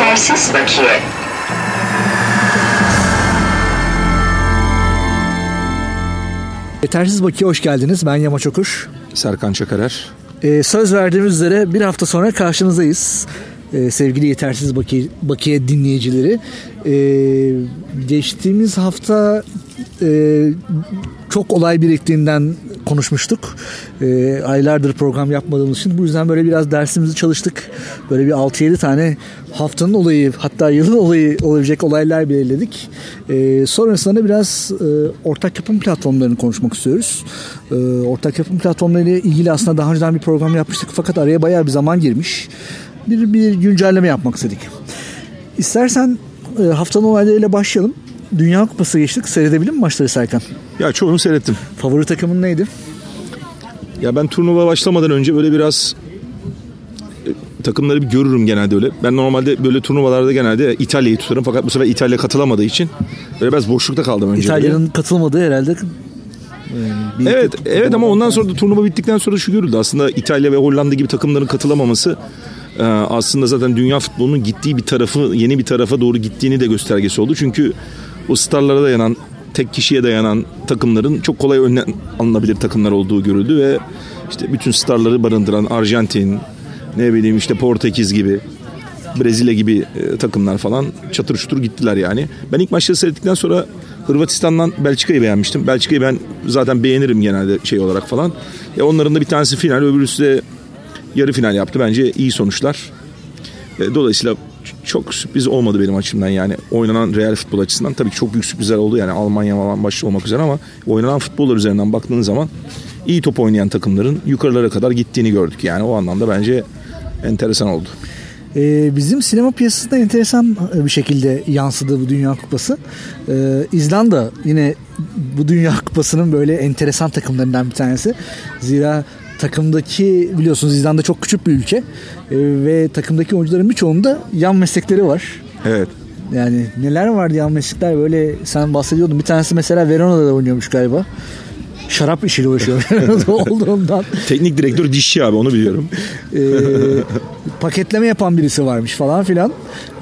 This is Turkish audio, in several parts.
Yetersiz bakiye. Yetersiz Bakiye hoş geldiniz. Ben Yama Çokur. Serkan Çakarer. Ee, söz verdiğimiz üzere bir hafta sonra karşınızdayız. Ee, sevgili Yetersiz Bakiye, Bakiye dinleyicileri. Ee, geçtiğimiz hafta e, çok olay biriktiğinden konuşmuştuk. E, aylardır program yapmadığımız için bu yüzden böyle biraz dersimizi çalıştık. Böyle bir 6-7 tane haftanın olayı hatta yılın olayı olabilecek olaylar belirledik. E, sonrasında biraz e, ortak yapım platformlarını konuşmak istiyoruz. E, ortak yapım platformları ile ilgili aslında daha önceden bir program yapmıştık fakat araya bayağı bir zaman girmiş. Bir, bir güncelleme yapmak istedik. İstersen e, haftanın olaylarıyla başlayalım. Dünya Kupası geçtik. Seyredebildin mi maçları Serkan? Ya çoğunu seyrettim. Favori takımın neydi? Ya ben turnuva başlamadan önce böyle biraz e, takımları bir görürüm genelde öyle. Ben normalde böyle turnuvalarda genelde İtalya'yı tutarım fakat bu sefer İtalya katılamadığı için böyle biraz boşlukta kaldım önce. İtalya'nın katılmadığı herhalde bir evet evet ama ondan sonra da turnuva bittikten sonra şu görüldü. Aslında İtalya ve Hollanda gibi takımların katılamaması e, aslında zaten dünya futbolunun gittiği bir tarafı yeni bir tarafa doğru gittiğini de göstergesi oldu. Çünkü o starlara dayanan tek kişiye dayanan takımların çok kolay önüne alınabilir takımlar olduğu görüldü ve işte bütün starları barındıran Arjantin, ne bileyim işte Portekiz gibi Brezilya gibi e, takımlar falan çatır çutur gittiler yani. Ben ilk maçları seyrettikten sonra Hırvatistan'dan Belçika'yı beğenmiştim. Belçika'yı ben zaten beğenirim genelde şey olarak falan. Ya onların da bir tanesi final, öbürüsü de yarı final yaptı. Bence iyi sonuçlar. E, dolayısıyla çok sürpriz olmadı benim açımdan yani oynanan real futbol açısından tabii çok büyük sürprizler oldu yani Almanya falan başta olmak üzere ama oynanan futbollar üzerinden baktığın zaman iyi top oynayan takımların yukarılara kadar gittiğini gördük yani o anlamda bence enteresan oldu. Ee, bizim sinema piyasasında enteresan bir şekilde yansıdı bu Dünya Kupası. Ee, İzlanda yine bu Dünya Kupası'nın böyle enteresan takımlarından bir tanesi. Zira takımdaki biliyorsunuz İzlanda çok küçük bir ülke e, ve takımdaki oyuncuların birçoğunda yan meslekleri var. Evet. Yani neler vardı yan meslekler böyle sen bahsediyordun. Bir tanesi mesela Verona'da da oynuyormuş galiba. Şarap işiyle uğraşıyor olduğundan. Teknik direktör dişçi abi onu biliyorum. e, paketleme yapan birisi varmış falan filan.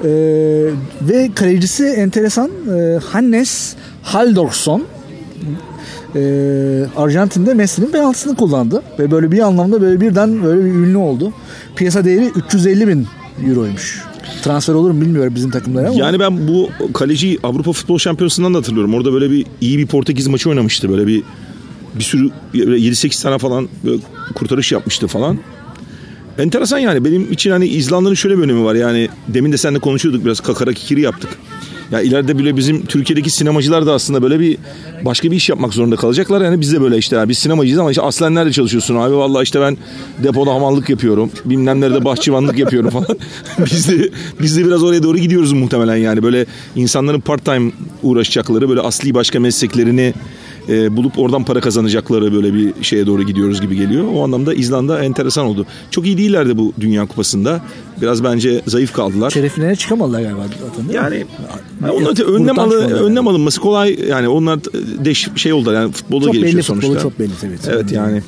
E, ve kalecisi enteresan e, Hannes Haldorsson e, Arjantin'de Messi'nin penaltısını kullandı. Ve böyle bir anlamda böyle birden böyle bir ünlü oldu. Piyasa değeri 350 bin euroymuş. Transfer olur mu bilmiyorum bizim takımlara ama. Yani ben bu kaleci Avrupa Futbol Şampiyonası'ndan da hatırlıyorum. Orada böyle bir iyi bir Portekiz maçı oynamıştı. Böyle bir bir sürü 7-8 tane falan kurtarış yapmıştı falan. Enteresan yani benim için hani İzlanda'nın şöyle bir önemi var yani demin de seninle konuşuyorduk biraz kakara kikiri yaptık. Ya ileride bile bizim Türkiye'deki sinemacılar da aslında böyle bir başka bir iş yapmak zorunda kalacaklar. Yani biz de böyle işte ya biz sinemacıyız ama işte aslen nerede çalışıyorsun abi? Vallahi işte ben depoda hamallık yapıyorum. Bilmem nerede bahçıvanlık yapıyorum falan. biz de biz de biraz oraya doğru gidiyoruz muhtemelen yani. Böyle insanların part time uğraşacakları böyle asli başka mesleklerini e, bulup oradan para kazanacakları böyle bir şeye doğru gidiyoruz gibi geliyor. O anlamda İzlanda enteresan oldu. Çok iyi değillerdi bu Dünya Kupası'nda. Biraz bence zayıf kaldılar. Şerefine çıkamadılar galiba zaten. Yani onlar önlem, alı, önlem alınması kolay. Yani onlar deş, şey oldu yani futbolu çok gelişiyor belli, sonuçta. Futbolu çok belli evet. Evet yani.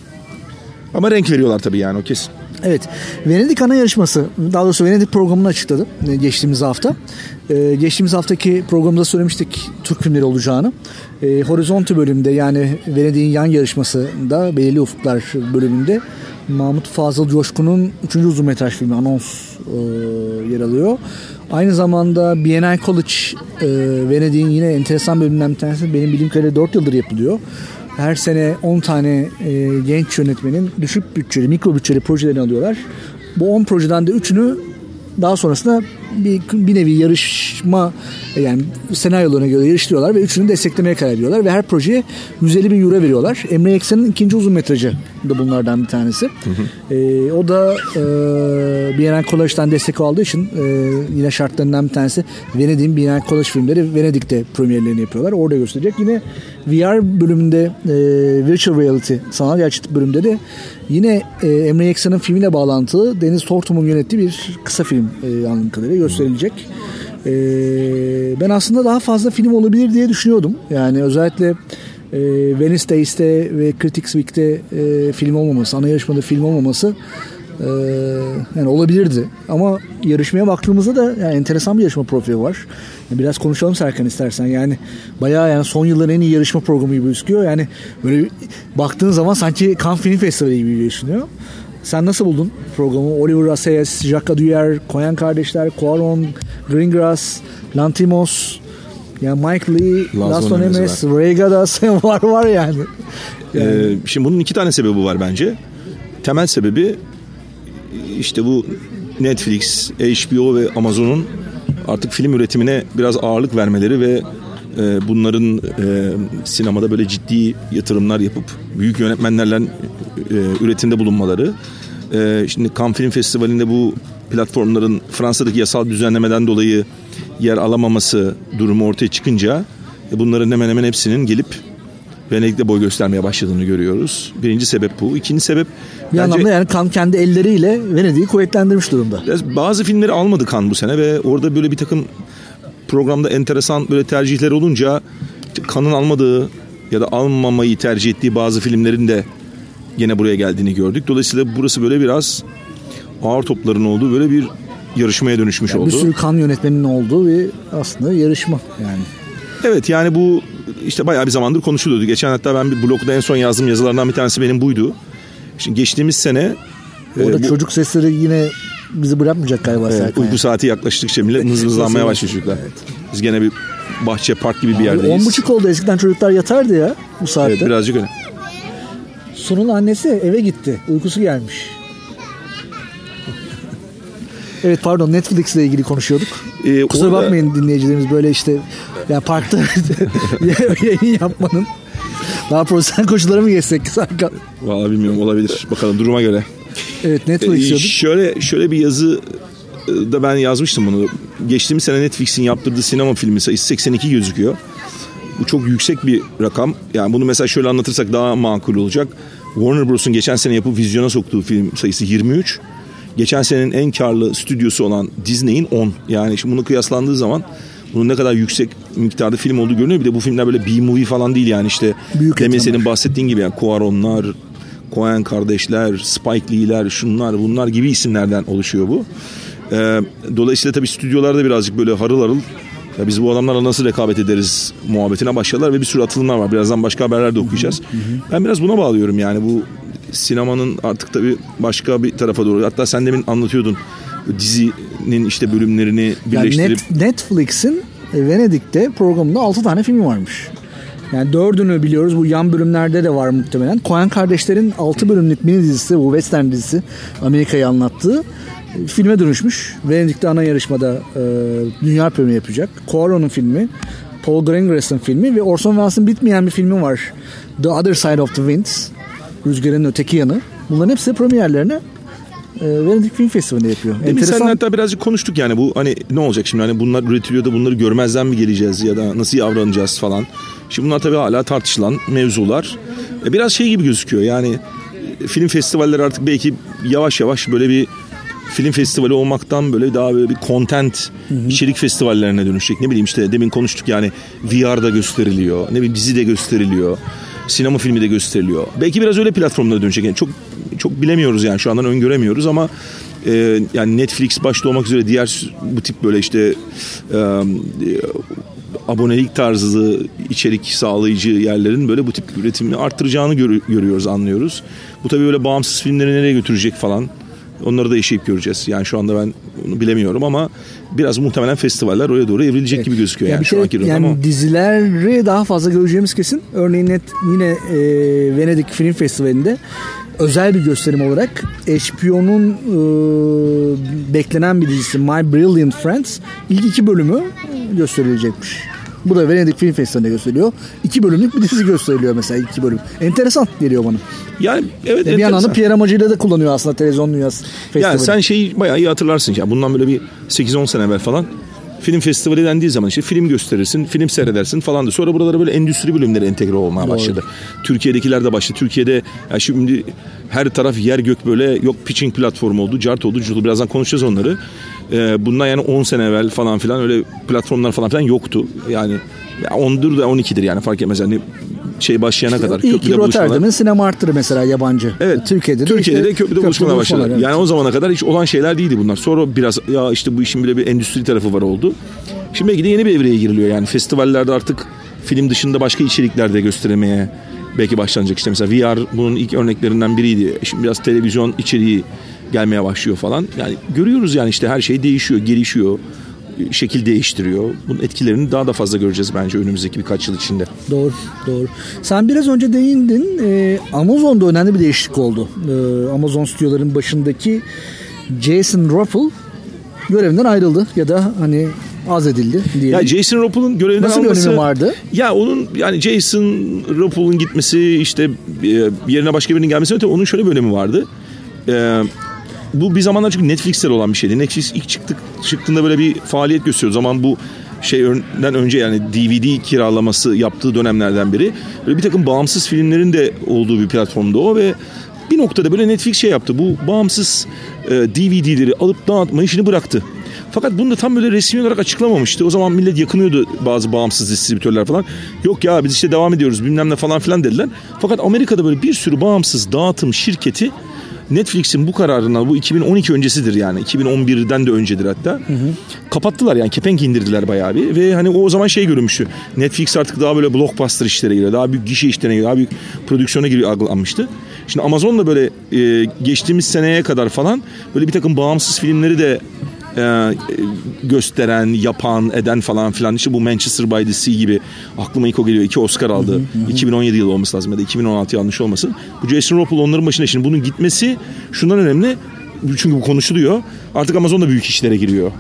Ama renk veriyorlar tabii yani o kesin. Evet. Venedik ana yarışması, daha doğrusu Venedik programını açıkladı geçtiğimiz hafta. Ee, geçtiğimiz haftaki programda söylemiştik Türk filmleri olacağını. Ee, Horizonte bölümünde yani Venedik'in yan yarışmasında Belirli Ufuklar bölümünde Mahmut Fazıl Coşkun'un 3. uzun metraj filmi Anons e, yer alıyor. Aynı zamanda Biennial College e, Venedik'in yine enteresan bölümünden bir tanesi benim bildiğim kadarıyla 4 yıldır yapılıyor her sene 10 tane e, genç yönetmenin düşük bütçeli, mikro bütçeli projelerini alıyorlar. Bu 10 projeden de 3'ünü daha sonrasında bir, bir nevi yarışma yani senaryolarına göre yarıştırıyorlar ve üçünü desteklemeye karar ediyorlar ve her projeye 150 bin euro veriyorlar. Emre Eksen'in ikinci uzun metrajı da bunlardan bir tanesi. Hı hı. E, o da e, Biennial College'den destek aldığı için e, yine şartlarından bir tanesi Venedik'in Biennial College filmleri Venedik'te premierlerini yapıyorlar. Orada gösterecek. Yine VR bölümünde e, Virtual Reality sanal gerçeklik bölümünde de yine e, Emre Eksen'in filmiyle bağlantılı Deniz Tortum'un yönettiği bir kısa film e, anladığım kadarıyla gösterilecek. E, ben aslında daha fazla film olabilir diye düşünüyordum. Yani özellikle e, Venice Days'te ve Critics Week'te e, film olmaması, ana yarışmada film olmaması Ee, yani olabilirdi. Ama yarışmaya baktığımızda da yani enteresan bir yarışma profili var. Biraz konuşalım Serkan istersen. Yani bayağı yani son yılların en iyi yarışma programı gibi gözüküyor. Yani böyle baktığın zaman sanki Cannes Film Festivali gibi düşünüyor. Sen nasıl buldun programı? Oliver Assayas, Jacques Aduyer, Coen kardeşler, Cuaron, Greengrass, Lantimos, yani Mike Lee, Laszlo Nemes, Ray Gadas var var yani. yani. Ee, şimdi bunun iki tane sebebi var bence. Temel sebebi işte bu Netflix, HBO ve Amazon'un artık film üretimine biraz ağırlık vermeleri ve e, bunların e, sinemada böyle ciddi yatırımlar yapıp büyük yönetmenlerle e, üretimde bulunmaları. E, şimdi Cannes Film Festivali'nde bu platformların Fransa'daki yasal düzenlemeden dolayı yer alamaması durumu ortaya çıkınca e, bunların hemen hemen hepsinin gelip Venedik'te boy göstermeye başladığını görüyoruz. Birinci sebep bu. İkinci sebep... Bir bence, anlamda yani kan kendi elleriyle Venedik'i kuvvetlendirmiş durumda. Bazı filmleri almadı kan bu sene ve orada böyle bir takım programda enteresan böyle tercihler olunca kanın almadığı ya da almamayı tercih ettiği bazı filmlerin de yine buraya geldiğini gördük. Dolayısıyla burası böyle biraz ağır topların olduğu böyle bir yarışmaya dönüşmüş yani oldu. Bir sürü kan yönetmeninin olduğu bir aslında yarışma yani. Evet yani bu işte bayağı bir zamandır konuşuluyordu. Geçen hatta ben bir blogda en son yazdığım yazılardan bir tanesi benim buydu. Şimdi geçtiğimiz sene Orada e, bu, çocuk sesleri yine bizi bırakmayacak galiba evet, Serkan. Uyku saati yaklaştıkça millet mızmızlanmaya başlıyor çocuklar. Evet. Biz gene bir bahçe park gibi bir yerdeyiz. On buçuk oldu eskiden çocuklar yatardı ya bu saatte. Evet birazcık öyle. Sun'un annesi eve gitti. Uykusu gelmiş. Evet pardon Netflix ile ilgili konuşuyorduk. Ee, Kusura orada... bakmayın dinleyicilerimiz böyle işte yani parkta yayın yapmanın daha profesyonel koşullara mı geçsek Serkan? Valla bilmiyorum olabilir. Bakalım duruma göre. Evet Netflix ee, Şöyle, şöyle bir yazı e, da ben yazmıştım bunu. Geçtiğimiz sene Netflix'in yaptırdığı sinema filmi sayısı 82 gözüküyor. Bu çok yüksek bir rakam. Yani bunu mesela şöyle anlatırsak daha makul olacak. Warner Bros'un geçen sene yapıp vizyona soktuğu film sayısı 23. Geçen senenin en karlı stüdyosu olan Disney'in 10. Yani şimdi bunu kıyaslandığı zaman bunun ne kadar yüksek miktarda film olduğu görünüyor. Bir de bu filmler böyle B-movie falan değil yani işte Büyük demin senin bahsettiğin gibi yani Cuaron'lar, Coen kardeşler, Spike Lee'ler, şunlar bunlar gibi isimlerden oluşuyor bu. Ee, dolayısıyla tabii stüdyolarda birazcık böyle harıl harıl ya biz bu adamlarla nasıl rekabet ederiz muhabbetine başladılar ve bir sürü atılımlar var. Birazdan başka haberler de okuyacağız. Hı hı. Ben biraz buna bağlıyorum yani bu sinemanın artık tabii başka bir tarafa doğru. Hatta sen demin anlatıyordun dizinin işte bölümlerini birleştirip. Yani Netflix'in Venedik'te programında 6 tane film varmış. Yani dördünü biliyoruz. Bu yan bölümlerde de var muhtemelen. Coen kardeşlerin 6 bölümlük mini dizisi, bu western dizisi Amerika'yı anlattığı filme dönüşmüş. Venedik'te ana yarışmada e, dünya premieri yapacak. Cuaron'un filmi, Paul Greengrass'ın filmi ve Orson Welles'in bitmeyen bir filmi var. The Other Side of the Winds. Rüzgarın öteki yanı. Bunların hepsi premierlerini e, Venedik Film Festivali'nde yapıyor. Demin Enteresan... seninle hatta birazcık konuştuk yani bu hani ne olacak şimdi hani bunlar üretiliyor da bunları görmezden mi geleceğiz ya da nasıl davranacağız falan. Şimdi bunlar tabii hala tartışılan mevzular. E, biraz şey gibi gözüküyor yani film festivalleri artık belki yavaş yavaş böyle bir film festivali olmaktan böyle daha böyle bir content hı hı. içerik festivallerine dönüşecek. Ne bileyim işte demin konuştuk yani VR'da gösteriliyor. Ne bileyim dizi de gösteriliyor. Sinema filmi de gösteriliyor. Belki biraz öyle platformlara dönecek. Yani çok çok bilemiyoruz yani şu andan öngöremiyoruz ama e, yani Netflix başta olmak üzere diğer bu tip böyle işte e, abonelik tarzı içerik sağlayıcı yerlerin böyle bu tip üretimini arttıracağını gör, görüyoruz, anlıyoruz. Bu tabii böyle bağımsız filmleri nereye götürecek falan. Onları da yaşayıp göreceğiz. Yani şu anda ben bunu bilemiyorum ama biraz muhtemelen festivaller oraya doğru evrilecek evet. gibi gözüküyor. Yani, yani şu anki yani ama. dizileri daha fazla göreceğimiz kesin. Örneğin net yine e, Venedik Film Festivali'nde özel bir gösterim olarak HBO'nun e, beklenen bir dizisi My Brilliant Friends ilk iki bölümü gösterilecekmiş. Bu da Venedik Film Festivali'nde gösteriliyor. İki bölümlük bir dizi gösteriliyor mesela iki bölüm. Enteresan geliyor bana. Yani evet e, Bir yandan da PR amacıyla da kullanıyor aslında televizyon dünyası festivali. Yani sen şeyi bayağı iyi hatırlarsın. Ya bundan böyle bir 8-10 sene evvel falan film festivali dendiği zaman işte film gösterirsin, film seyredersin falan da. Sonra buralara böyle endüstri bölümleri entegre olmaya Doğru. başladı. Türkiye'dekiler de başladı. Türkiye'de ya şimdi her taraf yer gök böyle yok pitching platformu oldu, cart oldu, cudu. Birazdan konuşacağız onları. Ee, bundan yani 10 sene evvel falan filan öyle platformlar falan filan yoktu. Yani 10'dur da 12'dir yani fark etmez. Yani şey başlayana İşte kadar. İyi köprüde buluşmalar. Rotterdam'ın sinema arttırı mesela yabancı. Evet. Türkiye'de de, Türkiye'de işte de köprüde buluşmalar başladı. evet. Yani o zamana kadar hiç olan şeyler değildi bunlar. Sonra biraz ya işte bu işin bile bir endüstri tarafı var oldu. Şimdi belki de yeni bir evreye giriliyor yani. Festivallerde artık film dışında başka içeriklerde göstermeye belki başlanacak. işte mesela VR bunun ilk örneklerinden biriydi. Şimdi biraz televizyon içeriği gelmeye başlıyor falan. Yani görüyoruz yani işte her şey değişiyor, gelişiyor şekil değiştiriyor. Bunun etkilerini daha da fazla göreceğiz bence önümüzdeki birkaç yıl içinde. Doğru, doğru. Sen biraz önce değindin. Ee, Amazon'da önemli bir değişiklik oldu. Ee, Amazon stüdyoların başındaki Jason Ruffle görevinden ayrıldı ya da hani azledildi diye. Ya Jason Ruppel'ın görevinden Nasıl alması... önemi vardı? Ya onun yani Jason Ruppel'ın gitmesi işte e, yerine başka birinin gelmesi öte onun şöyle bir önemi vardı. Ee, bu bir zamanlar çünkü Netflix'te olan bir şeydi. Netflix ilk çıktık, çıktığında böyle bir faaliyet gösteriyor. O zaman bu şeyden önce yani DVD kiralaması yaptığı dönemlerden biri. Böyle bir takım bağımsız filmlerin de olduğu bir platformdu o ve bir noktada böyle Netflix şey yaptı. Bu bağımsız e, DVD'leri alıp dağıtma işini bıraktı. Fakat bunu da tam böyle resmi olarak açıklamamıştı. O zaman millet yakınıyordu bazı bağımsız distribütörler falan. Yok ya biz işte devam ediyoruz bilmem ne falan filan dediler. Fakat Amerika'da böyle bir sürü bağımsız dağıtım şirketi Netflix'in bu kararından bu 2012 öncesidir yani 2011'den de öncedir hatta. Hı hı. Kapattılar yani kepenk indirdiler bayağı bir ve hani o zaman şey görünmüştü. Netflix artık daha böyle blockbuster işlere giriyor. Daha büyük gişe işlerine giriyor. Daha büyük prodüksiyona giriyor algılanmıştı. Şimdi Amazon da böyle e, geçtiğimiz seneye kadar falan böyle bir takım bağımsız filmleri de e, gösteren, yapan, eden falan filan işte bu Manchester by the Sea gibi aklıma ilk o geliyor. iki Oscar aldı. Hı hı hı. 2017 yılı olması lazım ya da 2016 yanlış olmasın. Bu Jason Ruppel onların başında şimdi bunun gitmesi şundan önemli. Çünkü bu konuşuluyor. Artık Amazon da büyük işlere giriyor.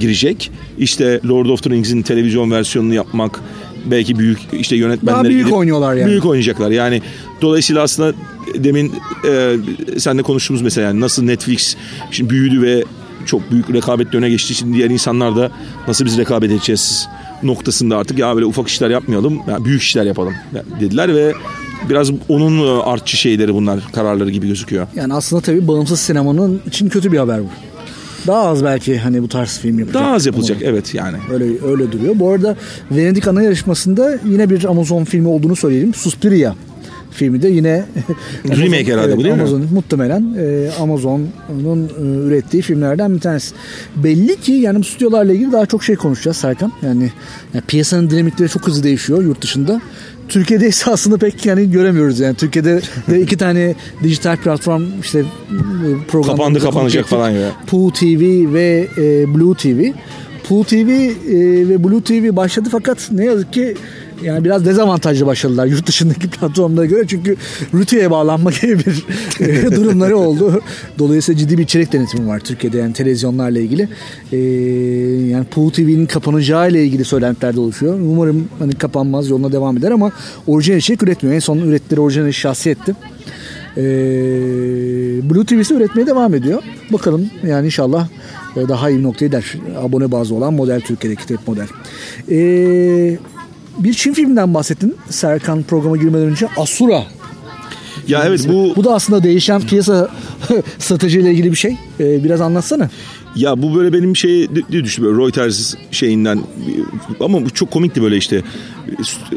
Girecek. İşte Lord of the Rings'in televizyon versiyonunu yapmak belki büyük işte yönetmenler Daha büyük oynuyorlar yani. Büyük oynayacaklar. Yani dolayısıyla aslında demin e, seninle konuştuğumuz mesela yani nasıl Netflix şimdi büyüdü ve çok büyük rekabet öne geçtiği için diğer insanlar da nasıl biz rekabet edeceğiz noktasında artık ya böyle ufak işler yapmayalım ya büyük işler yapalım dediler ve biraz onun artçı şeyleri bunlar kararları gibi gözüküyor. Yani aslında tabii bağımsız sinemanın için kötü bir haber bu. Daha az belki hani bu tarz film yapacak. Daha az yapılacak Ama evet yani. Öyle öyle duruyor. Bu arada Venedik ana yarışmasında yine bir Amazon filmi olduğunu söyleyelim. Suspiria filmi de yine remake herhalde evet, bu değil Amazon, mi? Muhtemelen e, Amazon'un e, ürettiği filmlerden bir tanesi. Belli ki yani bu stüdyolarla ilgili daha çok şey konuşacağız Serkan. Yani, yani piyasanın dinamikleri çok hızlı değişiyor yurt dışında. Türkiye'de ise aslında pek yani göremiyoruz yani. Türkiye'de de iki tane dijital platform işte program kapandı kapanacak falan ya. Poo TV ve e, Blue TV. Poo TV e, ve Blue TV başladı fakat ne yazık ki yani biraz dezavantajlı başladılar yurt dışındaki platformlara göre çünkü rütüye bağlanma gibi bir durumları oldu. Dolayısıyla ciddi bir içerik denetimi var Türkiye'de yani televizyonlarla ilgili. Ee, yani Poo TV'nin kapanacağı ile ilgili söylentiler de oluşuyor. Umarım hani kapanmaz yoluna devam eder ama orijinal içerik üretmiyor. En son ürettikleri orijinal şahsiyetti. Ee, Blue TV'si üretmeye devam ediyor. Bakalım yani inşallah daha iyi bir noktaya gider. Abone bazı olan model Türkiye'deki tek model. Eee bir Çin filminden bahsettin Serkan programa girmeden önce Asura. Ya evet bu bu da aslında değişen piyasa stratejiyle ilgili bir şey. Ee, biraz anlatsana. Ya bu böyle benim şey düştü böyle Reuters şeyinden ama bu çok komikti böyle işte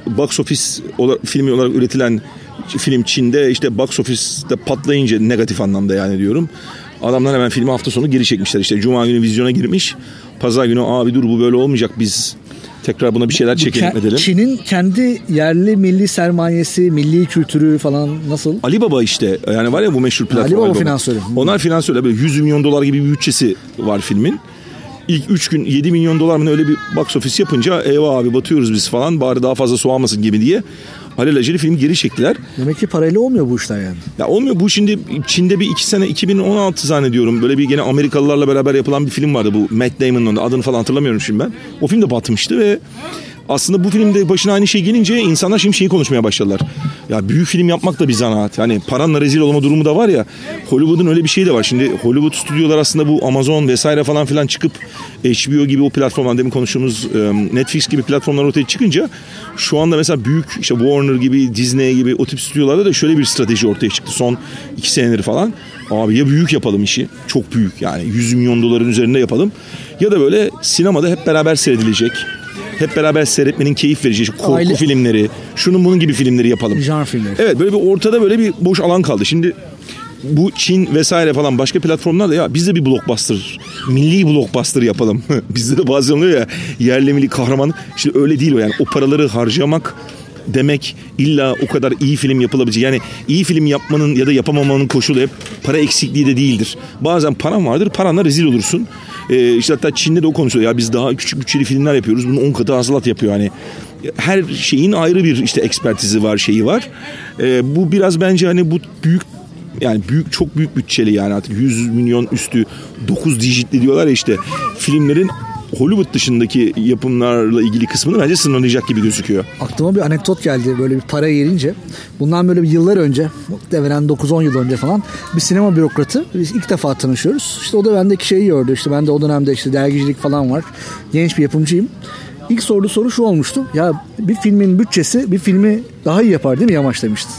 box office olarak, filmi olarak üretilen film Çin'de işte box office'te patlayınca negatif anlamda yani diyorum. Adamlar hemen filmi hafta sonu geri çekmişler işte cuma günü vizyona girmiş. Pazar günü abi dur bu böyle olmayacak biz tekrar buna bir şeyler çekelim ke- edelim. Çin'in kendi yerli milli sermayesi, milli kültürü falan nasıl? Alibaba işte yani var ya bu meşhur platform. Alibaba, Alibaba. finansörü. Onlar finansörler böyle 100 milyon dolar gibi bir bütçesi var filmin. İlk 3 gün 7 milyon dolar mı öyle bir box office yapınca eyvah abi batıyoruz biz falan bari daha fazla soğumasın gibi diye alelacele film geri çektiler. Demek ki parayla olmuyor bu işler yani. Ya olmuyor bu şimdi Çin'de bir iki sene 2016 zannediyorum böyle bir gene Amerikalılarla beraber yapılan bir film vardı bu Matt Damon'ın adını falan hatırlamıyorum şimdi ben. O film de batmıştı ve aslında bu filmde başına aynı şey gelince insanlar şimdi şeyi konuşmaya başladılar. Ya büyük film yapmak da bir zanaat. Hani paranla rezil olma durumu da var ya. Hollywood'un öyle bir şeyi de var. Şimdi Hollywood stüdyolar aslında bu Amazon vesaire falan filan çıkıp HBO gibi o platformlar demin konuştuğumuz Netflix gibi platformlar ortaya çıkınca şu anda mesela büyük işte Warner gibi Disney gibi o tip stüdyolarda da şöyle bir strateji ortaya çıktı son iki senedir falan. Abi ya büyük yapalım işi çok büyük yani 100 milyon doların üzerinde yapalım ya da böyle sinemada hep beraber seyredilecek hep beraber seyretmenin keyif verici işte korku Aile... filmleri, şunun bunun gibi filmleri yapalım. Jar filmleri. Evet böyle bir ortada böyle bir boş alan kaldı. Şimdi bu Çin vesaire falan başka platformlarda ya biz de bir blockbuster, milli blockbuster yapalım. Bizde de bazen oluyor ya yerli milli kahraman. İşte öyle değil o yani o paraları harcamak demek illa o kadar iyi film yapılabilecek. Yani iyi film yapmanın ya da yapamamanın koşulu hep para eksikliği de değildir. Bazen paran vardır paranla rezil olursun. Ee, işte hatta Çin'de de o konuşuyor. Ya biz daha küçük bütçeli filmler yapıyoruz. Bunun 10 katı hasılat yapıyor. Hani her şeyin ayrı bir işte ekspertizi var, şeyi var. Ee, bu biraz bence hani bu büyük yani büyük çok büyük bütçeli yani artık 100 milyon üstü 9 dijitli diyorlar ya işte filmlerin Hollywood dışındaki yapımlarla ilgili kısmını bence sınırlayacak gibi gözüküyor. Aklıma bir anekdot geldi böyle bir para gelince. Bundan böyle bir yıllar önce, muhtemelen 9-10 yıl önce falan bir sinema bürokratı. Biz ilk defa tanışıyoruz. İşte o da bendeki şeyi gördü. İşte ben de o dönemde işte dergicilik falan var. Genç bir yapımcıyım. İlk sorduğu soru şu olmuştu. Ya bir filmin bütçesi bir filmi daha iyi yapar değil mi Yamaç demişti.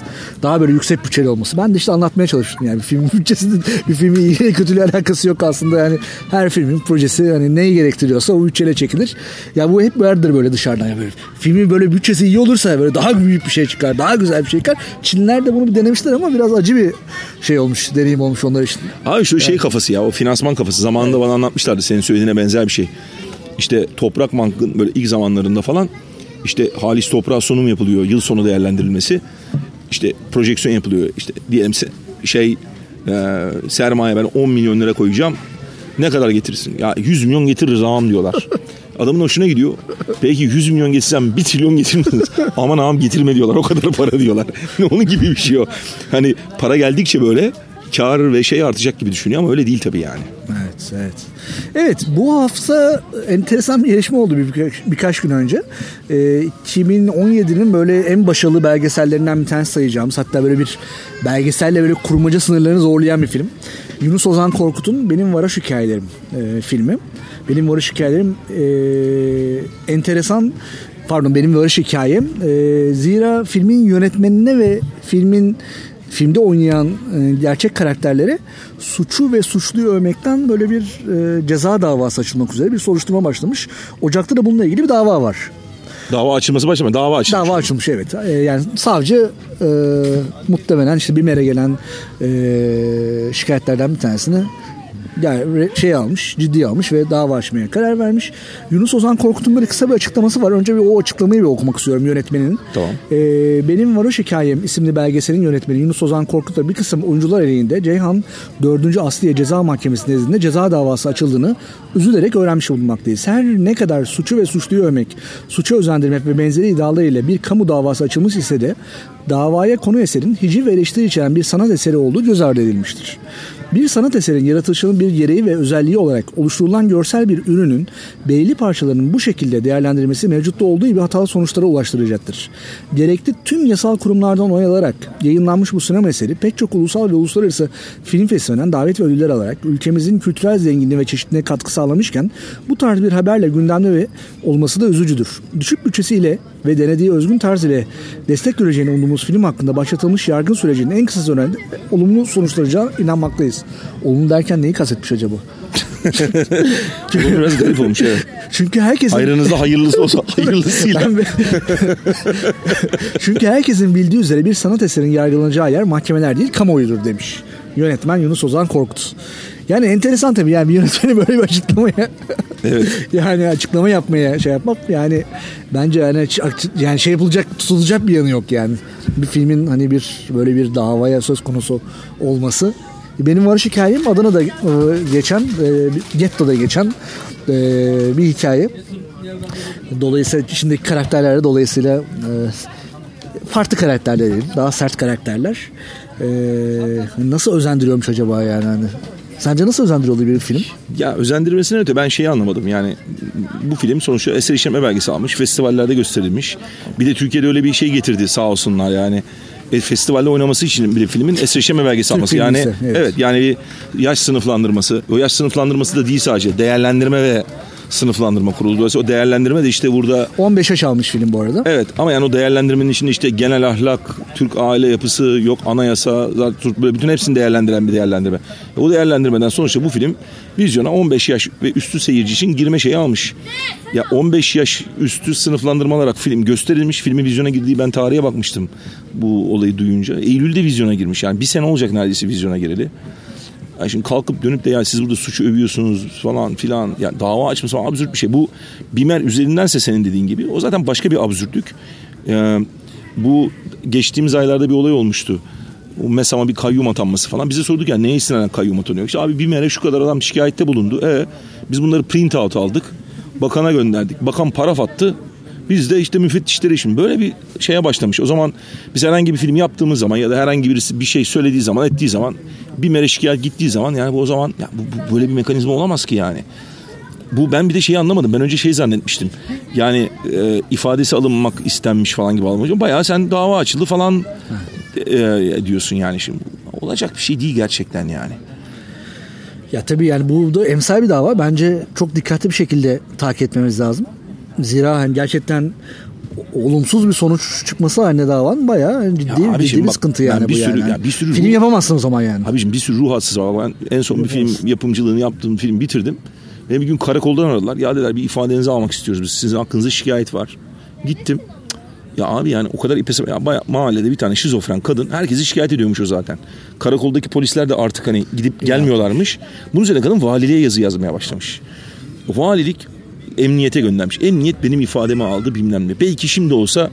Daha böyle yüksek bütçeli olması. Ben de işte anlatmaya çalıştım yani bir filmin bütçesinin bir filmin iyi kötüyle alakası yok aslında yani her filmin projesi hani neyi gerektiriyorsa o bütçeyle çekilir. Ya bu hep vardır böyle dışarıdan böyle. Filmin böyle bütçesi iyi olursa böyle daha büyük bir şey çıkar, daha güzel bir şey çıkar. Çinliler de bunu bir denemişler ama biraz acı bir şey olmuş, deneyim olmuş onlar için. Abi şu şey yani. şey kafası ya o finansman kafası. Zamanında evet. bana anlatmışlardı senin söylediğine benzer bir şey. İşte Toprak Bank'ın böyle ilk zamanlarında falan işte halis toprağa sunum yapılıyor. Yıl sonu değerlendirilmesi. İşte projeksiyon yapılıyor. İşte diyelim şey e, sermaye ben 10 milyon lira koyacağım. Ne kadar getirsin? Ya 100 milyon getiririz ağam diyorlar. Adamın hoşuna gidiyor. Peki 100 milyon getirsem 1 trilyon getirmez. Aman ağam getirme diyorlar. O kadar para diyorlar. Onun gibi bir şey o. Hani para geldikçe böyle kar ve şey artacak gibi düşünüyor ama öyle değil tabii yani. Evet, evet. Evet, bu hafta enteresan bir yarışma oldu bir, birkaç, birkaç gün önce. Ee, 2017'nin böyle en başarılı belgesellerinden bir tanesi sayacağımız. Hatta böyle bir belgeselle böyle kurmaca sınırlarını zorlayan bir film. Yunus Ozan Korkut'un Benim Varoş Hikayelerim e, filmi. Benim Varoş Hikayelerim e, enteresan pardon benim varış hikayem. E, zira filmin yönetmenine ve filmin filmde oynayan e, gerçek karakterlere suçu ve suçluyu övmekten böyle bir e, ceza davası açılmak üzere bir soruşturma başlamış. Ocak'ta da bununla ilgili bir dava var. Dava açılması başlamadı. Dava açılmış. Dava açılmış evet. E, yani savcı e, muhtemelen işte BİMER'e gelen e, şikayetlerden bir tanesini yani şey almış, ciddi almış ve dava açmaya karar vermiş. Yunus Ozan Korkut'un böyle kısa bir açıklaması var. Önce bir o açıklamayı bir okumak istiyorum yönetmenin. Tamam. Ee, Benim Varoş Hikayem isimli belgeselin yönetmeni Yunus Ozan Korkut ve bir kısım oyuncular elinde Ceyhan 4. Asliye Ceza Mahkemesi nezdinde ceza davası açıldığını üzülerek öğrenmiş bulunmaktayız. Her ne kadar suçu ve suçluyu övmek, suça özendirmek ve benzeri iddialarıyla bir kamu davası açılmış ise de davaya konu eserin hiciv ve eleştiri içeren bir sanat eseri olduğu göz ardı edilmiştir. Bir sanat eserin yaratılışının bir gereği ve özelliği olarak oluşturulan görsel bir ürünün belli parçalarının bu şekilde değerlendirilmesi mevcutta olduğu gibi hatalı sonuçlara ulaştıracaktır. Gerekli tüm yasal kurumlardan oy alarak yayınlanmış bu sinema eseri pek çok ulusal ve uluslararası film festivalinden davet ve ödüller alarak ülkemizin kültürel zenginliği ve çeşitliliğine katkı sağlamışken bu tarz bir haberle gündemde ve olması da üzücüdür. Düşük bütçesiyle ve denediği özgün tarz ile destek göreceğini umduğumuz film hakkında başlatılmış yargın sürecinin en kısa dönemde olumlu sonuçlanacağı inanmaktayız. Olumlu derken neyi kastetmiş acaba? Çünkü biraz garip olmuş evet. Çünkü herkesin... Hayrınızda hayırlısı olsa hayırlısıyla. Çünkü herkesin bildiği üzere bir sanat eserinin yargılanacağı yer mahkemeler değil kamuoyudur demiş. Yönetmen Yunus Ozan Korkut. Yani enteresan tabii yani bir yönetmeni böyle bir açıklamaya evet. yani açıklama yapmaya şey yapmak yani bence yani yani şey yapılacak tutulacak bir yanı yok yani. Bir filmin hani bir böyle bir davaya söz konusu olması. Benim varış hikayem adına da e, geçen e, Getto'da geçen e, bir hikaye. Dolayısıyla içindeki karakterler dolayısıyla farklı karakterler değil, daha sert karakterler. Nasıl özendiriyormuş acaba yani hani Sence nasıl özendiriyordu bir film? Ya özendirmesinden öte ben şeyi anlamadım. Yani bu film sonuçta eser işleme belgesi almış. Festivallerde gösterilmiş. Bir de Türkiye'de öyle bir şey getirdi sağ olsunlar yani. E, festivalde oynaması için bir filmin eser işleme belgesi alması. Yani evet. evet yani bir yaş sınıflandırması. O yaş sınıflandırması da değil sadece. Değerlendirme ve sınıflandırma kurulu. Dolayısıyla o değerlendirme de işte burada... 15 yaş almış film bu arada. Evet ama yani o değerlendirmenin içinde işte genel ahlak, Türk aile yapısı, yok anayasa, böyle bütün hepsini değerlendiren bir değerlendirme. O değerlendirmeden sonuçta bu film vizyona 15 yaş ve üstü seyirci için girme şeyi almış. Ya 15 yaş üstü sınıflandırma film gösterilmiş. Filmi vizyona girdiği ben tarihe bakmıştım bu olayı duyunca. Eylül'de vizyona girmiş. Yani bir sene olacak neredeyse vizyona gireli. Yani şimdi kalkıp dönüp de ya siz burada suçu övüyorsunuz falan filan. Ya dava açması falan absürt bir şey. Bu Bimer üzerindense senin dediğin gibi o zaten başka bir absürtlük. Ee, bu geçtiğimiz aylarda bir olay olmuştu. MESAM'a bir kayyum atanması falan. Bize sorduk ya neye istinaden kayyum atanıyor? İşte abi Bimer'e şu kadar adam şikayette bulundu. E biz bunları print out aldık. Bakana gönderdik. Bakan paraf attı. Biz de işte müfettişleri için böyle bir şeye başlamış. O zaman biz herhangi bir film yaptığımız zaman ya da herhangi birisi bir şey söylediği zaman ettiği zaman bir mere şikayet gittiği zaman yani bu o zaman ya bu, bu böyle bir mekanizma olamaz ki yani. Bu ben bir de şeyi anlamadım. Ben önce şey zannetmiştim. Yani e, ifadesi alınmak istenmiş falan gibi alınmış. Bayağı sen dava açıldı falan e, diyorsun yani şimdi. Olacak bir şey değil gerçekten yani. Ya tabii yani bu da emsal bir dava. Bence çok dikkatli bir şekilde takip etmemiz lazım. Zira hani gerçekten olumsuz bir sonuç çıkması haline davan bayağı ciddi, ya ciddi bir sıkıntı yani bir bu sürü, yani. Ya bir sürü film ruh, yapamazsın o zaman yani. Abiciğim bir sürü ruh hastası var. Ben en son bir film yapımcılığını yaptığım film bitirdim. Beni bir gün karakoldan aradılar. Ya dediler bir ifadenizi almak istiyoruz biz. Sizin hakkınızda şikayet var. Gittim. Ya abi yani o kadar ipese ya bayağı mahallede bir tane şizofren kadın herkesi şikayet ediyormuş o zaten. Karakoldaki polisler de artık hani gidip gelmiyorlarmış. Bunun üzerine kadın valiliğe yazı yazmaya başlamış. Valilik emniyete göndermiş. Emniyet benim ifademi aldı bilmem ne. Belki şimdi olsa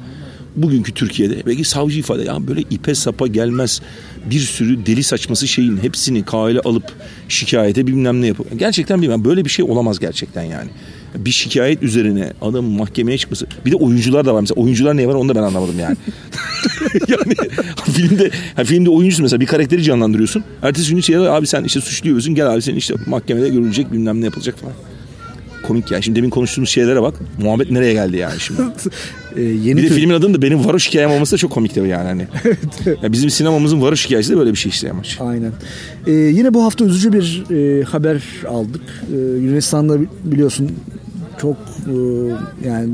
bugünkü Türkiye'de belki savcı ifade ya böyle ipe sapa gelmez bir sürü deli saçması şeyin hepsini kaile alıp şikayete bilmem ne yapıp gerçekten bilmem böyle bir şey olamaz gerçekten yani bir şikayet üzerine adam mahkemeye çıkması. Bir de oyuncular da var mesela. Oyuncular ne var onu da ben anlamadım yani. yani filmde yani filmde oyuncusun mesela bir karakteri canlandırıyorsun. Ertesi gün şey abi sen işte suçluyorsun gel abi sen işte mahkemede görülecek bilmem ne yapılacak falan komik ya. Şimdi demin konuştuğumuz şeylere bak. Muhabbet nereye geldi yani şimdi. ee, yeni bir de tür... filmin adının da benim varoş hikayem olması da çok komik tabii yani. Hani. ya bizim sinemamızın varoş hikayesi de böyle bir şey işte amaç. Aynen. Ee, yine bu hafta üzücü bir e, haber aldık. Ee, Yunanistan'da biliyorsun çok e, yani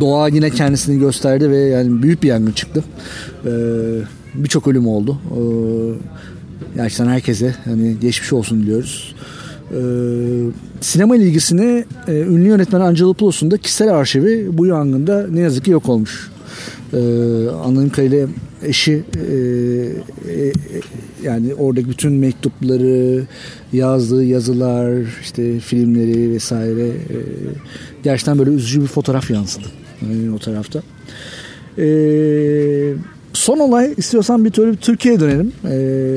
doğa yine kendisini gösterdi ve yani büyük bir yangın çıktı. Ee, Birçok ölüm oldu. Ee, gerçekten herkese hani geçmiş olsun diliyoruz. Ee, sinema ilgisini e, ünlü yönetmen Angelopoulos'un da kişisel arşivi bu yangında ne yazık ki yok olmuş. Ee, anladığım kadarıyla eşi e, e, yani oradaki bütün mektupları yazdığı yazılar işte filmleri vesaire e, gerçekten böyle üzücü bir fotoğraf yansıdı yani o tarafta. Eee Son olay istiyorsan bir türlü Türkiye'ye dönelim. Ee,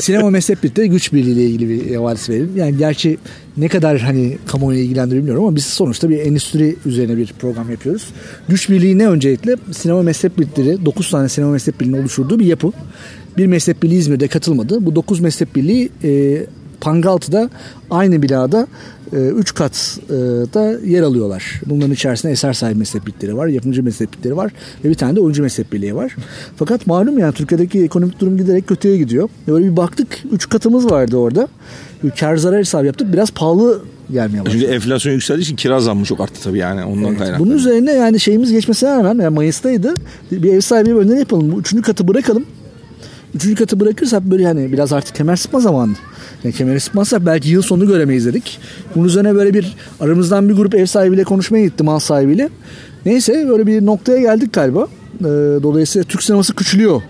sinema mezhep birlikte güç birliği ile ilgili bir havadis verelim. Yani gerçi ne kadar hani kamuoyu ilgilendiriyor bilmiyorum ama biz sonuçta bir endüstri üzerine bir program yapıyoruz. Güç birliği ne öncelikle? Sinema mezhep birlikleri 9 tane sinema mezhep birliğinin oluşturduğu bir yapı. Bir mezhep birliği İzmir'de katılmadı. Bu 9 mezhep birliği e, Pangaltı'da aynı binada 3 e, kat e, da yer alıyorlar. Bunların içerisinde eser sahibi mezheplikleri var, yapımcı mezheplikleri var ve bir tane de oyuncu mezhepliği var. Fakat malum yani Türkiye'deki ekonomik durum giderek kötüye gidiyor. Böyle bir baktık 3 katımız vardı orada. Kar zarar hesabı yaptık. Biraz pahalı gelmeye başladı. Çünkü enflasyon yükseldiği için kira zammı çok arttı tabii yani ondan evet. kaynaklı. Bunun üzerine yani şeyimiz geçmesine rağmen yani Mayıs'taydı. Bir ev sahibi öneri yapalım. Bu üçüncü katı bırakalım. Üçüncü katı bırakırsak böyle yani biraz artık kemer sıkma zamanı. Yani kemeri sıkmazsak belki yıl sonu göremeyiz dedik. Bunun üzerine böyle bir aramızdan bir grup ev sahibiyle konuşmaya gitti mal sahibiyle. Neyse böyle bir noktaya geldik galiba. Ee, dolayısıyla Türk sineması küçülüyor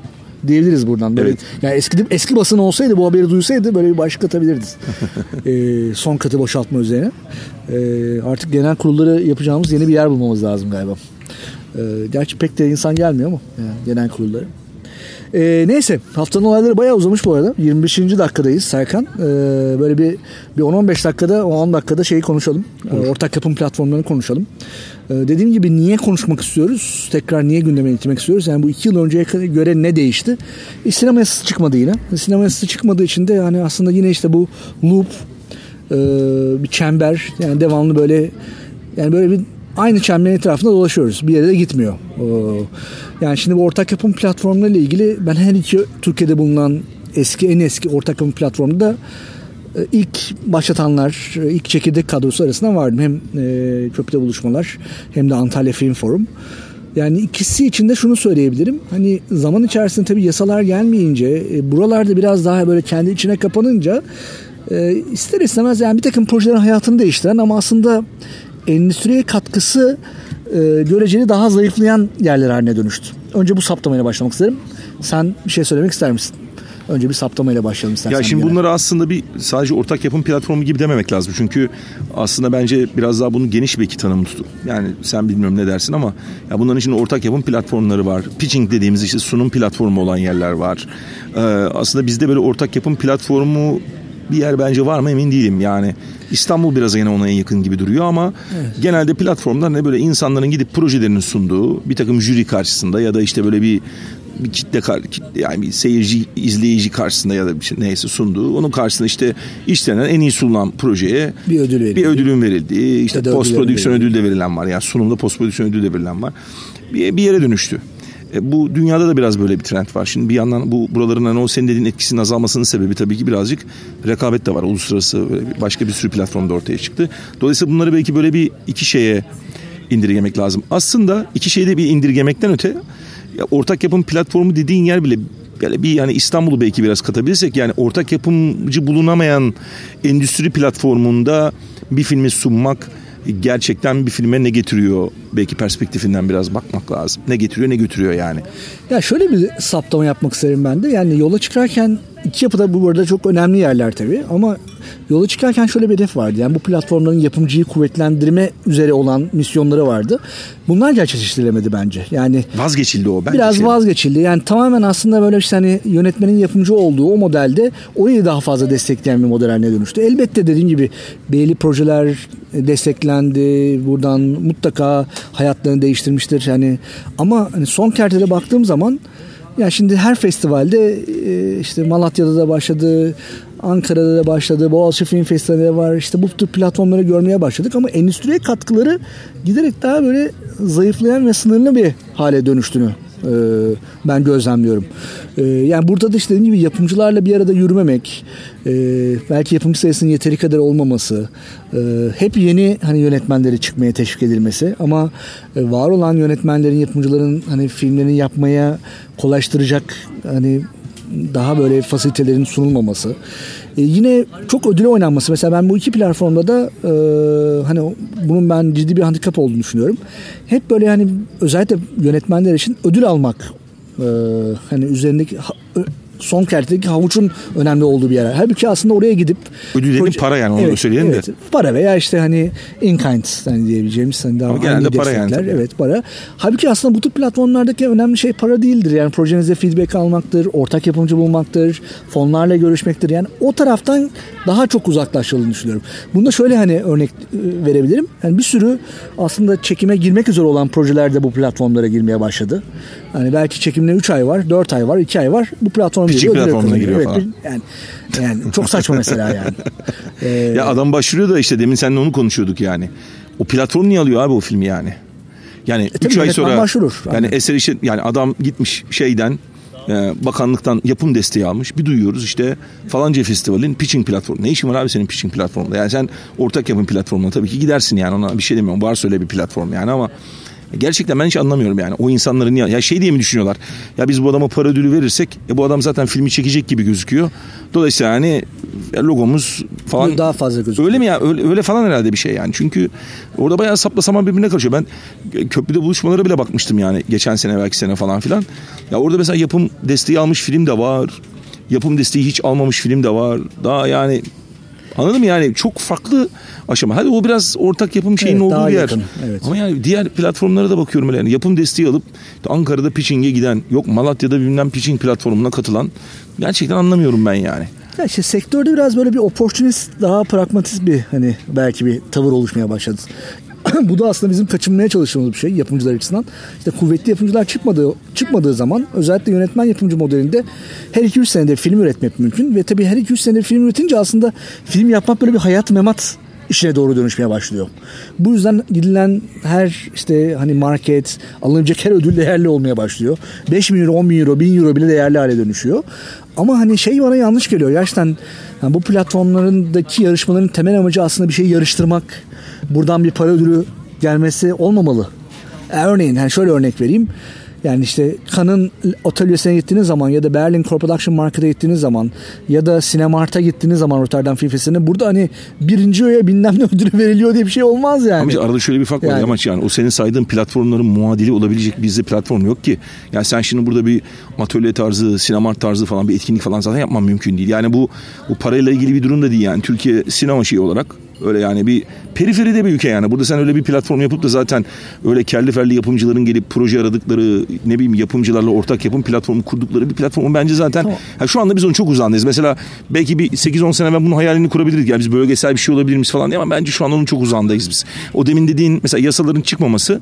diyebiliriz buradan. Böyle, evet. Yani eski eski basın olsaydı bu haberi duysaydı böyle bir başlık atabiliriz. ee, son katı boşaltma üzerine. Ee, artık genel kurulları yapacağımız yeni bir yer bulmamız lazım galiba. Ee, gerçi pek de insan gelmiyor mu yani genel kurulları. E, neyse haftanın olayları bayağı uzamış bu arada. 25. dakikadayız Serkan. E, böyle bir bir 10-15 dakikada 10 dakikada şeyi konuşalım. E, ortak yapım platformlarını konuşalım. E, dediğim gibi niye konuşmak istiyoruz? Tekrar niye gündeme getirmek istiyoruz? Yani bu iki yıl önceye göre ne değişti? E, sinema yasası çıkmadı yine. Sinema yasası çıkmadığı için de yani aslında yine işte bu loop e, bir çember yani devamlı böyle yani böyle bir aynı çemberin etrafında dolaşıyoruz. Bir yere de gitmiyor. Yani şimdi bu ortak yapım platformları ile ilgili ben her iki Türkiye'de bulunan eski en eski ortak yapım platformunda e, ilk başlatanlar, e, ilk çekirdek kadrosu arasında vardım. Hem e, Köprüde Buluşmalar hem de Antalya Film Forum. Yani ikisi için de şunu söyleyebilirim. Hani zaman içerisinde tabii yasalar gelmeyince, buralarda biraz daha böyle kendi içine kapanınca e, ister istemez yani bir takım projelerin hayatını değiştiren ama aslında endüstriye katkısı e, göreceli daha zayıflayan yerler haline dönüştü. Önce bu saptamayla başlamak isterim. Sen bir şey söylemek ister misin? Önce bir saptamayla başlayalım istersen. Ya şimdi bunları aslında bir sadece ortak yapım platformu gibi dememek lazım. Çünkü aslında bence biraz daha bunu geniş bir iki tanım tutun. Yani sen bilmiyorum ne dersin ama ya bunların için ortak yapım platformları var. Pitching dediğimiz işte sunum platformu olan yerler var. Ee, aslında bizde böyle ortak yapım platformu bir yer bence var mı emin değilim. Yani İstanbul biraz yine ona en yakın gibi duruyor ama evet. genelde platformlar ne böyle insanların gidip projelerini sunduğu bir takım jüri karşısında ya da işte böyle bir bir kitle, kitle yani bir seyirci izleyici karşısında ya da bir şey, neyse sunduğu onun karşısında işte işlenen en iyi sunulan projeye bir ödül verildi. Bir ödülün verildiği işte post prodüksiyon ödülü de verilen var. Yani sunumda post prodüksiyon ödülü de verilen var. Bir, bir yere dönüştü. E, bu dünyada da biraz böyle bir trend var. Şimdi bir yandan bu buraların hani o senin dediğin etkisinin azalmasının sebebi tabii ki birazcık rekabet de var. Uluslararası başka bir sürü platformda ortaya çıktı. Dolayısıyla bunları belki böyle bir iki şeye indirgemek lazım. Aslında iki şeyde bir indirgemekten öte ya ortak yapım platformu dediğin yer bile böyle bir yani İstanbul'u belki biraz katabilirsek yani ortak yapımcı bulunamayan endüstri platformunda bir filmi sunmak gerçekten bir filme ne getiriyor belki perspektifinden biraz bakmak lazım. Ne getiriyor ne götürüyor yani. Ya şöyle bir saptama yapmak isterim ben de. Yani yola çıkarken iki yapıda bu arada çok önemli yerler tabii ama yola çıkarken şöyle bir hedef vardı. Yani bu platformların yapımcıyı kuvvetlendirme üzere olan misyonları vardı. Bunlar gerçekleştirilemedi bence. Yani vazgeçildi o bence. Biraz şey. vazgeçildi. Yani tamamen aslında böyle işte hani yönetmenin yapımcı olduğu o modelde orayı daha fazla destekleyen bir model haline dönüştü. Elbette dediğim gibi belli projeler desteklendi. Buradan mutlaka hayatlarını değiştirmiştir. Yani ama hani son kertede baktığım zaman ya şimdi her festivalde e, işte Malatya'da da başladı, Ankara'da da başladı, Boğaziçi Film Festivali'de var. İşte bu tür platformları görmeye başladık ama endüstriye katkıları giderek daha böyle zayıflayan ve sınırlı bir hale dönüştüğünü e, ben gözlemliyorum. E, yani burada da işte dediğim gibi yapımcılarla bir arada yürümemek, e, belki yapımcı sayısının yeteri kadar olmaması, hep yeni hani yönetmenleri çıkmaya teşvik edilmesi ama var olan yönetmenlerin, yapımcıların hani filmlerini yapmaya kolaylaştıracak hani daha böyle fasilitelerin sunulmaması. E, yine çok ödüle oynanması. Mesela ben bu iki platformda da e, hani bunun ben ciddi bir handikap olduğunu düşünüyorum. Hep böyle hani özellikle yönetmenler için ödül almak e, hani üzerindeki son kertedeki havuçun önemli olduğu bir yer. Halbuki aslında oraya gidip ödül proje... para yani onu evet, söyleyelim evet, de. Para veya işte hani in kind hani diyebileceğimiz hani daha Ama genelde para yani. Tabii. Evet para. Halbuki aslında bu tip platformlardaki önemli şey para değildir. Yani projenize feedback almaktır, ortak yapımcı bulmaktır, fonlarla görüşmektir. Yani o taraftan daha çok uzaklaştığını düşünüyorum. Bunda şöyle hani örnek e, verebilirim. Yani bir sürü aslında çekime girmek üzere olan projeler de bu platformlara girmeye başladı. Hani belki çekimine 3 ay var, 4 ay var, 2 ay var. Bu platform Küçük giriyor. platformuna giriyor evet, falan. Yani, yani çok saçma mesela yani. Ee, ya adam başlıyor da işte demin seninle onu konuşuyorduk yani. O platform niye alıyor abi o filmi yani? Yani 3 e, ay sonra başvurur. Yani eser işi yani adam gitmiş şeyden e, bakanlıktan yapım desteği almış. Bir duyuyoruz işte falanca festivalin pitching platformu. Ne işin var abi senin pitching platformunda? Yani sen ortak yapım platformuna tabii ki gidersin yani ona bir şey demiyorum. Varsa öyle bir platform yani ama Gerçekten ben hiç anlamıyorum yani. O insanların ya, ya şey diye mi düşünüyorlar? Ya biz bu adama para ödülü verirsek e, bu adam zaten filmi çekecek gibi gözüküyor. Dolayısıyla hani logomuz falan daha fazla gözüküyor. Öyle mi ya? Öyle, öyle falan herhalde bir şey yani. Çünkü orada bayağı sapla saman birbirine karışıyor. Ben köprüde buluşmalara bile bakmıştım yani geçen sene belki sene falan filan. Ya orada mesela yapım desteği almış film de var. Yapım desteği hiç almamış film de var. Daha yani Anladın mı yani çok farklı aşama. Hadi o biraz ortak yapım şeyinin evet, olduğu bir yer. Evet. Ama yani diğer platformlara da bakıyorum öyle yani yapım desteği alıp Ankara'da pitching'e giden yok Malatya'da bilmem pitching platformuna katılan gerçekten anlamıyorum ben yani. Ya işte sektörde biraz böyle bir opportunist daha pragmatist bir hani belki bir tavır oluşmaya başladı. bu da aslında bizim kaçınmaya çalıştığımız bir şey yapımcılar açısından. İşte kuvvetli yapımcılar çıkmadığı çıkmadığı zaman özellikle yönetmen yapımcı modelinde her 2-3 senede film üretmek mümkün ve tabii her 2-3 senede film üretince aslında film yapmak böyle bir hayat memat işine doğru dönüşmeye başlıyor. Bu yüzden gidilen her işte hani market alınacak her ödül değerli olmaya başlıyor. 5 bin euro, 10 bin euro, 1000 euro bile değerli hale dönüşüyor. ama hani şey bana yanlış geliyor. Gerçekten yani bu platformlarındaki yarışmaların temel amacı aslında bir şey yarıştırmak. Buradan bir para ödülü gelmesi olmamalı. Örneğin yani şöyle örnek vereyim. Yani işte Cannes'ın atölyesine gittiğiniz zaman ya da Berlin Corporation Market'e gittiğiniz zaman ya da Cinemart'a gittiğiniz zaman Rotterdam Film Festivali'ne burada hani birinci öğe bilmem ne ödülü veriliyor diye bir şey olmaz yani. Ama işte arada şöyle bir fark var yani. amaç yani o senin saydığın platformların muadili olabilecek bizde platform yok ki. Yani sen şimdi burada bir atölye tarzı, sinemart tarzı falan bir etkinlik falan zaten yapman mümkün değil. Yani bu bu parayla ilgili bir durum da değil yani. Türkiye sinema şeyi olarak Öyle yani bir periferide bir ülke yani. Burada sen öyle bir platform yapıp da zaten öyle kelli ferli yapımcıların gelip proje aradıkları ne bileyim yapımcılarla ortak yapım platformu kurdukları bir platformu bence zaten tamam. yani şu anda biz onun çok uzandayız. Mesela belki bir 8-10 sene ben bunun hayalini kurabiliriz. Yani biz bölgesel bir şey olabilir miyiz falan diye ama bence şu an onun çok uzandayız biz. O demin dediğin mesela yasaların çıkmaması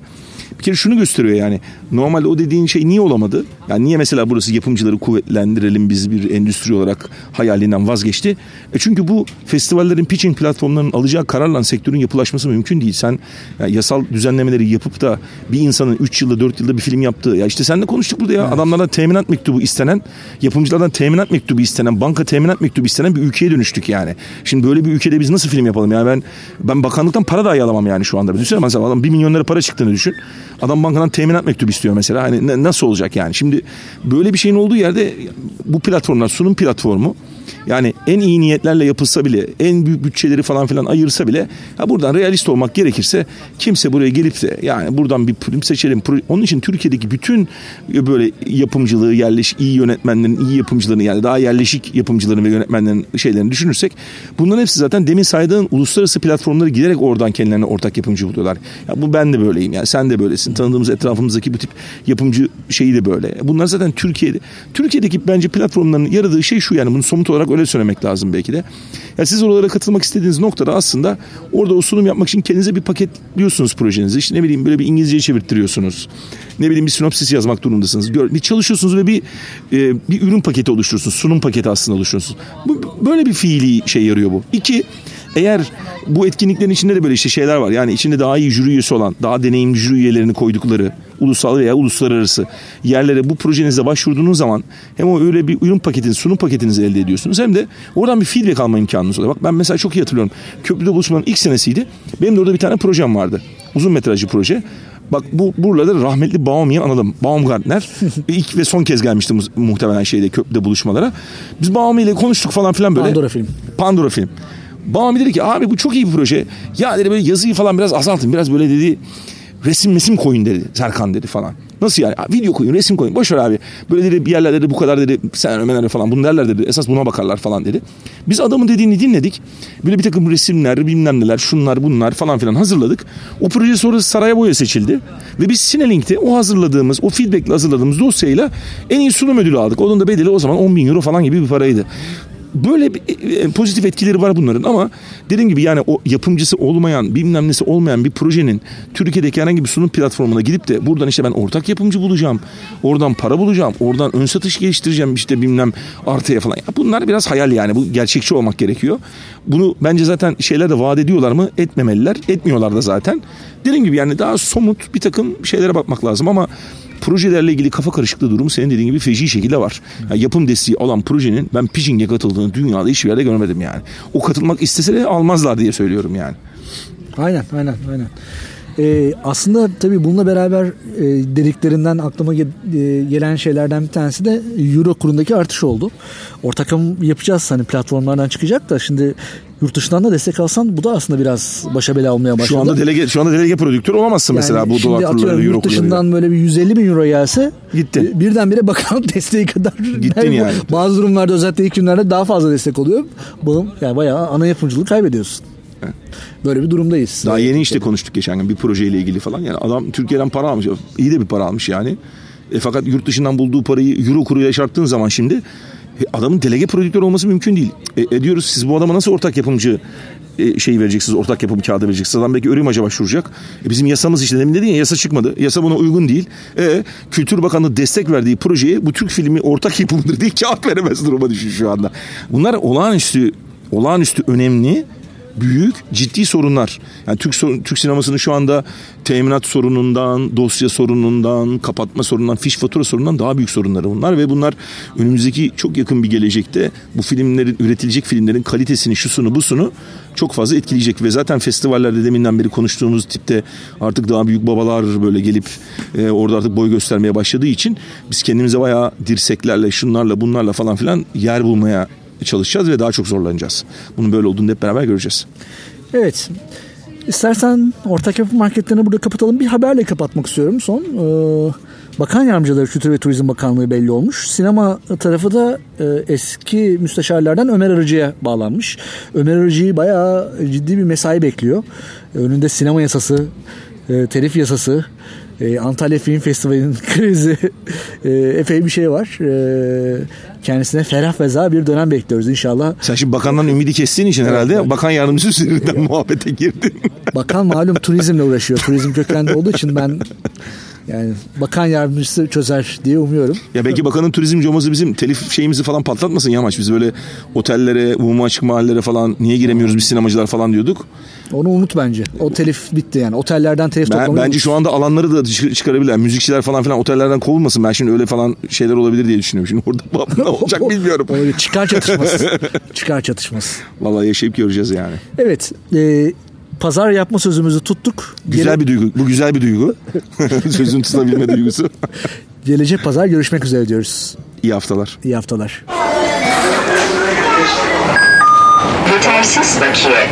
bir kere şunu gösteriyor yani. Normalde o dediğin şey niye olamadı? Yani niye mesela burası yapımcıları kuvvetlendirelim biz bir endüstri olarak hayalinden vazgeçti? E çünkü bu festivallerin pitching platformlarının alacağı kararla sektörün yapılaşması mümkün değil. Sen yani yasal düzenlemeleri yapıp da bir insanın 3 yılda 4 yılda bir film yaptığı ya işte seninle konuştuk burada ya evet. adamlardan teminat mektubu istenen yapımcılardan teminat mektubu istenen banka teminat mektubu istenen bir ülkeye dönüştük yani. Şimdi böyle bir ülkede biz nasıl film yapalım yani ben ben bakanlıktan para dahi alamam yani şu anda. Düşünsene mesela adam 1 milyon lira para çıktığını düşün. Adam bankadan teminat mektubu istiyor mesela. Hani nasıl olacak yani? Şimdi böyle bir şeyin olduğu yerde bu platformlar sunum platformu yani en iyi niyetlerle yapılsa bile, en büyük bütçeleri falan filan ayırsa bile ha buradan realist olmak gerekirse kimse buraya gelip de yani buradan bir prim seçelim. Onun için Türkiye'deki bütün böyle yapımcılığı, yerleşik iyi yönetmenlerin, iyi yapımcılarını yani daha yerleşik yapımcıların ve yönetmenlerin şeylerini düşünürsek bunların hepsi zaten demin saydığın uluslararası platformları giderek oradan kendilerine ortak yapımcı buluyorlar. Ya bu ben de böyleyim yani sen de böylesin. Tanıdığımız etrafımızdaki bu tip yapımcı şeyi de böyle. Bunlar zaten Türkiye'de. Türkiye'deki bence platformların yaradığı şey şu yani bunu somut olarak öyle söylemek lazım belki de. Yani siz oralara katılmak istediğiniz noktada aslında orada o sunum yapmak için kendinize bir paketliyorsunuz projenizi. İşte ne bileyim böyle bir İngilizce çevirttiriyorsunuz. Ne bileyim bir sinopsis yazmak durumundasınız. Bir çalışıyorsunuz ve bir e, bir ürün paketi oluşturuyorsunuz. Sunum paketi aslında oluşturuyorsunuz. Bu, böyle bir fiili şey yarıyor bu. İki, eğer bu etkinliklerin içinde de böyle işte şeyler var. Yani içinde daha iyi jüri üyesi olan, daha deneyimli jüri üyelerini koydukları ulusal veya uluslararası yerlere bu projenize başvurduğunuz zaman hem o öyle bir ürün paketiniz, sunum paketinizi elde ediyorsunuz hem de oradan bir feedback alma imkanınız oluyor. Bak ben mesela çok iyi hatırlıyorum. Köprüde buluşmanın ilk senesiydi. Benim de orada bir tane projem vardı. Uzun metrajlı proje. Bak bu burada rahmetli Baum'i anladım. Baumgartner ilk ve son kez gelmişti muhtemelen şeyde köprüde buluşmalara. Biz Baum ile konuştuk falan filan böyle. Pandora film. Pandora film. Baum dedi ki abi bu çok iyi bir proje. Ya dedi böyle yazıyı falan biraz azaltın. Biraz böyle dedi resim mesim koyun dedi Serkan dedi falan. Nasıl yani? Video koyun, resim koyun. Boş ver abi. Böyle dedi bir yerlerde dedi bu kadar dedi sen ömeler falan bunu derler dedi. Esas buna bakarlar falan dedi. Biz adamın dediğini dinledik. Böyle bir takım resimler, bilmem neler, şunlar bunlar falan filan hazırladık. O proje sonra Saraya Boya seçildi. Ve biz Sinelink'te o hazırladığımız, o feedbackle hazırladığımız dosyayla en iyi sunum ödülü aldık. Onun da bedeli o zaman 10 bin euro falan gibi bir paraydı. Böyle e, e, pozitif etkileri var bunların ama dediğim gibi yani o yapımcısı olmayan bilmem nesi olmayan bir projenin Türkiye'deki herhangi bir sunum platformuna gidip de buradan işte ben ortak yapımcı bulacağım. Oradan para bulacağım. Oradan ön satış geliştireceğim işte bilmem artıya falan. Ya bunlar biraz hayal yani. Bu gerçekçi olmak gerekiyor. Bunu bence zaten şeyler de vaat ediyorlar mı? Etmemeliler. Etmiyorlar da zaten. Dediğim gibi yani daha somut bir takım şeylere bakmak lazım ama projelerle ilgili kafa karışıklığı durumu senin dediğin gibi feci şekilde var. Yani yapım desteği alan projenin ben pitching'e katıldığını dünyada hiçbir yerde görmedim yani. O katılmak istese de almazlar diye söylüyorum yani. Aynen aynen aynen. Ee, aslında tabii bununla beraber e, dediklerinden aklıma ge- e, gelen şeylerden bir tanesi de Euro kurundaki artış oldu. Ortak yapacağız hani platformlardan çıkacak da şimdi yurt dışından da destek alsan bu da aslında biraz başa bela olmaya başladı. Şu anda delege şu anda delege prodüktör olamazsın yani mesela bu dolar kurları, euro Yurt dışından böyle bir 150 bin euro gelse gitti. Birdenbire bakanlık desteği kadar gittin yani. yani. Bazı durumlarda özellikle ilk günlerde daha fazla destek oluyor. Bu yani bayağı ana yapımcılığı kaybediyorsun. Böyle bir durumdayız. Daha yeni işte konuştuk geçen gün bir projeyle ilgili falan. Yani adam Türkiye'den para almış. İyi de bir para almış yani. E, fakat yurt dışından bulduğu parayı euro kuruyla yaşarttığın zaman şimdi e, adamın delege prodüktör olması mümkün değil. E, ediyoruz siz bu adama nasıl ortak yapımcı e, şeyi vereceksiniz, ortak yapım kağıdı vereceksiniz. Adam belki ÖRİMAC'a başvuracak. E, bizim yasamız işte demin dedin ya yasa çıkmadı. Yasa buna uygun değil. E, Kültür Bakanlığı destek verdiği projeye bu Türk filmi ortak yapımıdır diye kağıt veremez duruma düşüyor şu anda. Bunlar olağanüstü olağanüstü önemli büyük ciddi sorunlar. Yani Türk Türk sinemasının şu anda teminat sorunundan, dosya sorunundan, kapatma sorunundan, fiş fatura sorunundan daha büyük sorunları bunlar ve bunlar önümüzdeki çok yakın bir gelecekte bu filmlerin üretilecek filmlerin kalitesini, şusunu, busunu çok fazla etkileyecek ve zaten festivallerde deminden beri konuştuğumuz tipte artık daha büyük babalar böyle gelip e, orada artık boy göstermeye başladığı için biz kendimize bayağı dirseklerle, şunlarla, bunlarla falan filan yer bulmaya çalışacağız ve daha çok zorlanacağız. Bunun böyle olduğunu hep beraber göreceğiz. Evet. İstersen ortak yapı marketlerini burada kapatalım. Bir haberle kapatmak istiyorum son. Ee, Bakan Yardımcıları Kültür ve Turizm Bakanlığı belli olmuş. Sinema tarafı da e, eski müsteşarlardan Ömer Arıcı'ya bağlanmış. Ömer Arıcı'yı bayağı ciddi bir mesai bekliyor. Önünde sinema yasası, e, telif yasası, e, Antalya Film Festivali'nin krizi e, epey bir şey var. E, kendisine ferah feza bir dönem bekliyoruz inşallah. Sen şimdi bakandan ümidi kestiğin için herhalde evet. bakan yardımcısı üzerinden muhabbete girdin. Bakan malum turizmle uğraşıyor. Turizm kökenli olduğu için ben yani bakan yardımcısı çözer diye umuyorum. Ya belki bakanın turizm coması bizim telif şeyimizi falan patlatmasın Yamaç. Biz böyle otellere, umuma açık mahallelere falan niye giremiyoruz biz sinemacılar falan diyorduk. Onu unut bence. O telif bitti yani. Otellerden telif ben, Bence unut. şu anda alanları da çıkarabilirler. Müzikçiler falan filan otellerden kovulmasın. Ben şimdi öyle falan şeyler olabilir diye düşünüyorum. Şimdi orada ne olacak bilmiyorum. Öyle çıkar çatışması. çıkar çatışması. Vallahi yaşayıp göreceğiz yani. Evet. E, pazar yapma sözümüzü tuttuk. Güzel Gele... bir duygu. Bu güzel bir duygu. Sözün tutabilme duygusu. Gelecek pazar görüşmek üzere diyoruz. İyi haftalar. İyi haftalar. Yetersiz bakiye.